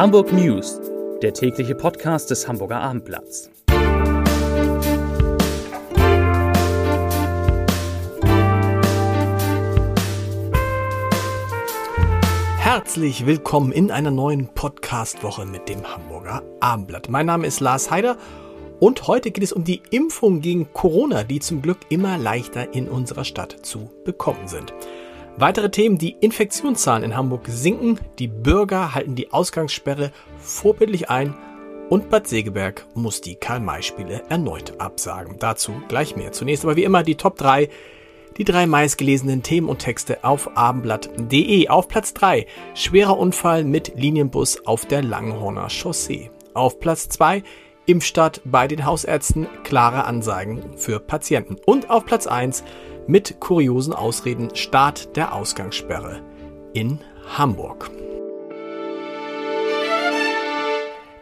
Hamburg News, der tägliche Podcast des Hamburger Abendblatts. Herzlich willkommen in einer neuen Podcast-Woche mit dem Hamburger Abendblatt. Mein Name ist Lars Heider und heute geht es um die Impfung gegen Corona, die zum Glück immer leichter in unserer Stadt zu bekommen sind. Weitere Themen, die Infektionszahlen in Hamburg sinken, die Bürger halten die Ausgangssperre vorbildlich ein und Bad Segeberg muss die Karl-May-Spiele erneut absagen. Dazu gleich mehr. Zunächst aber wie immer die Top 3, die drei meistgelesenen Themen und Texte auf abendblatt.de. Auf Platz 3, schwerer Unfall mit Linienbus auf der Langhorner Chaussee. Auf Platz 2, Impfstart bei den Hausärzten, klare Ansagen für Patienten. Und auf Platz 1, mit kuriosen Ausreden Start der Ausgangssperre in Hamburg.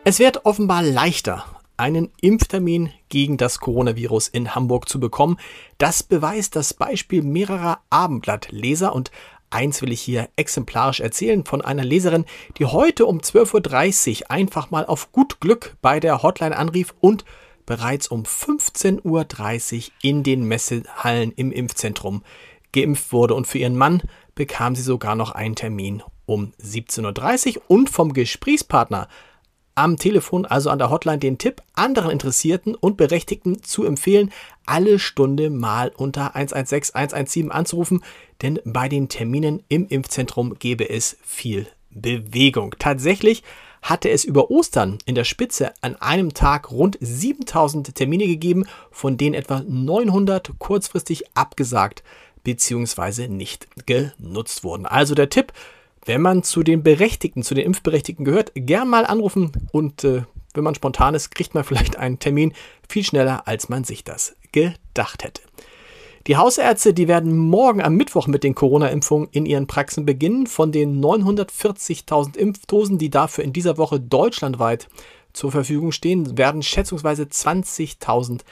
Es wird offenbar leichter, einen Impftermin gegen das Coronavirus in Hamburg zu bekommen. Das beweist das Beispiel mehrerer Abendblattleser und eins will ich hier exemplarisch erzählen von einer Leserin, die heute um 12.30 Uhr einfach mal auf gut Glück bei der Hotline anrief und bereits um 15.30 Uhr in den Messehallen im Impfzentrum geimpft wurde. Und für ihren Mann bekam sie sogar noch einen Termin um 17.30 Uhr und vom Gesprächspartner am Telefon, also an der Hotline, den Tipp, anderen Interessierten und Berechtigten zu empfehlen, alle Stunde mal unter 116 117 anzurufen, denn bei den Terminen im Impfzentrum gäbe es viel Bewegung. Tatsächlich hatte es über Ostern in der Spitze an einem Tag rund 7000 Termine gegeben, von denen etwa 900 kurzfristig abgesagt bzw. nicht genutzt wurden. Also der Tipp, wenn man zu den Berechtigten, zu den Impfberechtigten gehört, gern mal anrufen und äh, wenn man spontan ist, kriegt man vielleicht einen Termin viel schneller, als man sich das gedacht hätte. Die Hausärzte, die werden morgen am Mittwoch mit den Corona-Impfungen in ihren Praxen beginnen. Von den 940.000 Impfdosen, die dafür in dieser Woche deutschlandweit zur Verfügung stehen, werden schätzungsweise 20.000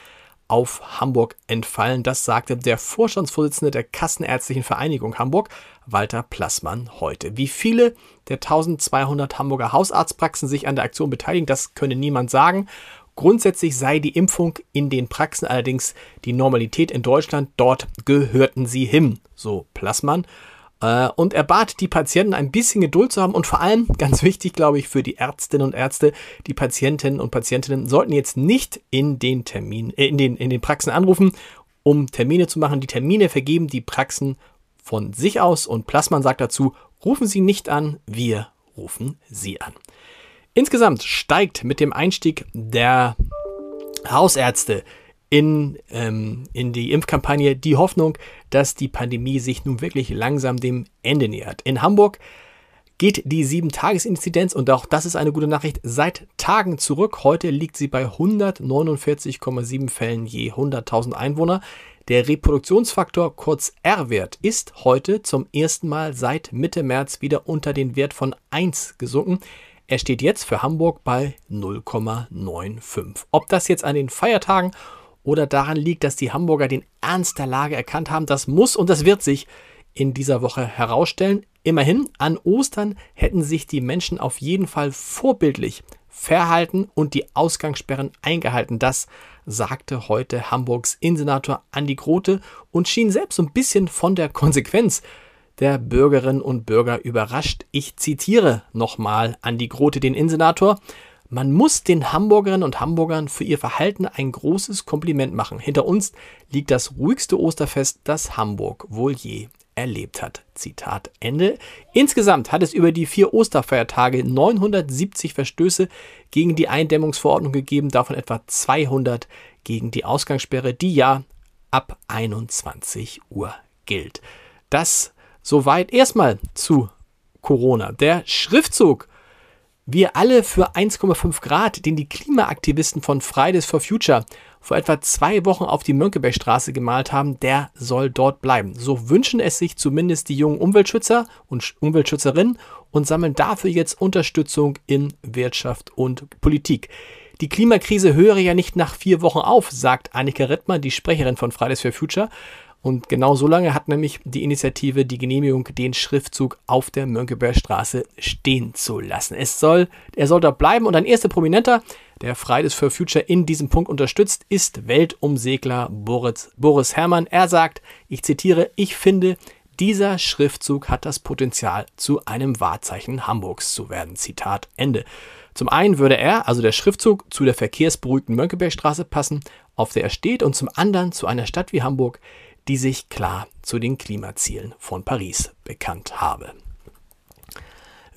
auf Hamburg entfallen. Das sagte der Vorstandsvorsitzende der Kassenärztlichen Vereinigung Hamburg, Walter Plassmann, heute. Wie viele der 1200 Hamburger Hausarztpraxen sich an der Aktion beteiligen, das könne niemand sagen. Grundsätzlich sei die Impfung in den Praxen allerdings die Normalität in Deutschland. Dort gehörten sie hin, so Plassmann. Äh, und er bat die Patienten ein bisschen Geduld zu haben und vor allem, ganz wichtig, glaube ich, für die Ärztinnen und Ärzte, die Patientinnen und Patientinnen sollten jetzt nicht in den Termin, äh, in den, in den Praxen anrufen, um Termine zu machen. Die Termine vergeben die Praxen von sich aus und Plassmann sagt dazu, rufen Sie nicht an, wir rufen Sie an. Insgesamt steigt mit dem Einstieg der Hausärzte in, ähm, in die Impfkampagne die Hoffnung, dass die Pandemie sich nun wirklich langsam dem Ende nähert. In Hamburg geht die 7-Tages-Inzidenz, und auch das ist eine gute Nachricht, seit Tagen zurück. Heute liegt sie bei 149,7 Fällen je 100.000 Einwohner. Der Reproduktionsfaktor, kurz R-Wert, ist heute zum ersten Mal seit Mitte März wieder unter den Wert von 1 gesunken. Er steht jetzt für Hamburg bei 0,95. Ob das jetzt an den Feiertagen oder daran liegt, dass die Hamburger den Ernst der Lage erkannt haben, das muss und das wird sich in dieser Woche herausstellen. Immerhin, an Ostern hätten sich die Menschen auf jeden Fall vorbildlich verhalten und die Ausgangssperren eingehalten. Das sagte heute Hamburgs Innensenator Andi Grote und schien selbst so ein bisschen von der Konsequenz der Bürgerinnen und Bürger überrascht. Ich zitiere nochmal an die Grote, den Innensenator. Man muss den Hamburgerinnen und Hamburgern für ihr Verhalten ein großes Kompliment machen. Hinter uns liegt das ruhigste Osterfest, das Hamburg wohl je erlebt hat. Zitat Ende. Insgesamt hat es über die vier Osterfeiertage 970 Verstöße gegen die Eindämmungsverordnung gegeben, davon etwa 200 gegen die Ausgangssperre, die ja ab 21 Uhr gilt. Das Soweit erstmal zu Corona. Der Schriftzug wir alle für 1,5 Grad, den die Klimaaktivisten von Fridays for Future vor etwa zwei Wochen auf die Mönckebergstraße gemalt haben, der soll dort bleiben. So wünschen es sich zumindest die jungen Umweltschützer und Umweltschützerinnen und sammeln dafür jetzt Unterstützung in Wirtschaft und Politik. Die Klimakrise höre ja nicht nach vier Wochen auf, sagt Annika Rittmann, die Sprecherin von Fridays for Future, Und genau so lange hat nämlich die Initiative die Genehmigung, den Schriftzug auf der Mönckebergstraße stehen zu lassen. Es soll, er soll da bleiben und ein erster Prominenter, der Fridays for Future in diesem Punkt unterstützt, ist Weltumsegler Boris, Boris Herrmann. Er sagt, ich zitiere, ich finde, dieser Schriftzug hat das Potenzial, zu einem Wahrzeichen Hamburgs zu werden. Zitat Ende. Zum einen würde er, also der Schriftzug, zu der verkehrsberuhigten Mönckebergstraße passen, auf der er steht, und zum anderen zu einer Stadt wie Hamburg, die sich klar zu den Klimazielen von Paris bekannt habe.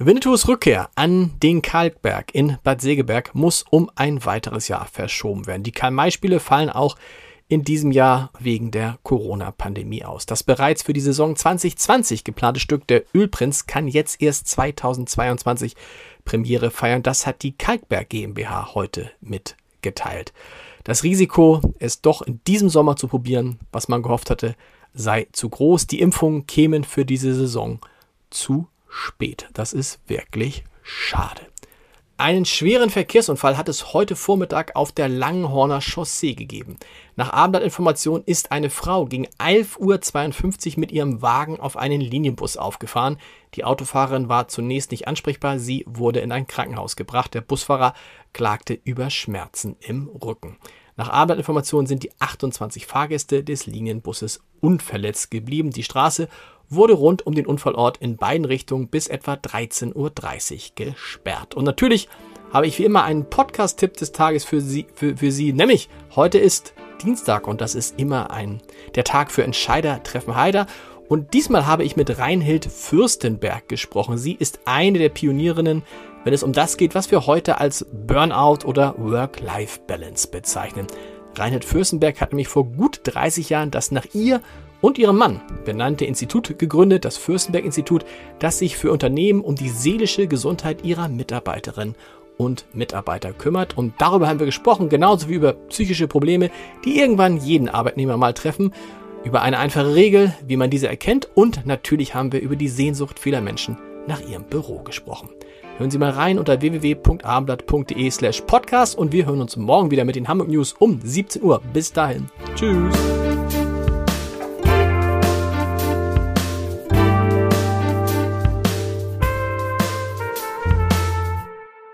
Winnetous Rückkehr an den Kalkberg in Bad Segeberg muss um ein weiteres Jahr verschoben werden. Die Karl-May-Spiele fallen auch in diesem Jahr wegen der Corona-Pandemie aus. Das bereits für die Saison 2020 geplante Stück Der Ölprinz kann jetzt erst 2022 Premiere feiern. Das hat die Kalkberg GmbH heute mitgeteilt. Das Risiko, es doch in diesem Sommer zu probieren, was man gehofft hatte, sei zu groß. Die Impfungen kämen für diese Saison zu spät. Das ist wirklich schade. Einen schweren Verkehrsunfall hat es heute Vormittag auf der Langenhorner Chaussee gegeben. Nach Abendblattinformation ist eine Frau gegen 11.52 Uhr mit ihrem Wagen auf einen Linienbus aufgefahren. Die Autofahrerin war zunächst nicht ansprechbar, sie wurde in ein Krankenhaus gebracht. Der Busfahrer klagte über Schmerzen im Rücken. Nach Abendblattinformation sind die 28 Fahrgäste des Linienbusses unverletzt geblieben. Die Straße wurde rund um den Unfallort in beiden Richtungen bis etwa 13.30 Uhr gesperrt. Und natürlich habe ich wie immer einen Podcast-Tipp des Tages für Sie, für, für Sie, nämlich heute ist Dienstag und das ist immer ein, der Tag für Entscheider treffen Heider. Und diesmal habe ich mit Reinhild Fürstenberg gesprochen. Sie ist eine der Pionierinnen, wenn es um das geht, was wir heute als Burnout oder Work-Life-Balance bezeichnen. Reinhild Fürstenberg hat nämlich vor gut 30 Jahren das nach ihr und ihrem Mann benannte Institut gegründet, das Fürstenberg-Institut, das sich für Unternehmen um die seelische Gesundheit ihrer Mitarbeiterinnen und Mitarbeiter kümmert. Und darüber haben wir gesprochen, genauso wie über psychische Probleme, die irgendwann jeden Arbeitnehmer mal treffen, über eine einfache Regel, wie man diese erkennt und natürlich haben wir über die Sehnsucht vieler Menschen nach ihrem Büro gesprochen. Hören Sie mal rein unter www.abendblatt.de slash podcast und wir hören uns morgen wieder mit den Hamburg News um 17 Uhr. Bis dahin. Tschüss.